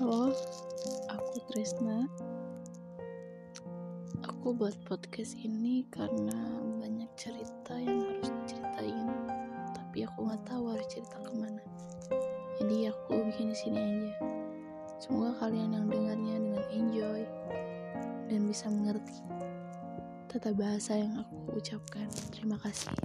Halo, aku Trisna. Aku buat podcast ini karena banyak cerita yang harus diceritain, tapi aku nggak tahu harus cerita ke mana. Jadi aku bikin di sini aja. Semoga kalian yang dengarnya dengan enjoy dan bisa mengerti tata bahasa yang aku ucapkan. Terima kasih.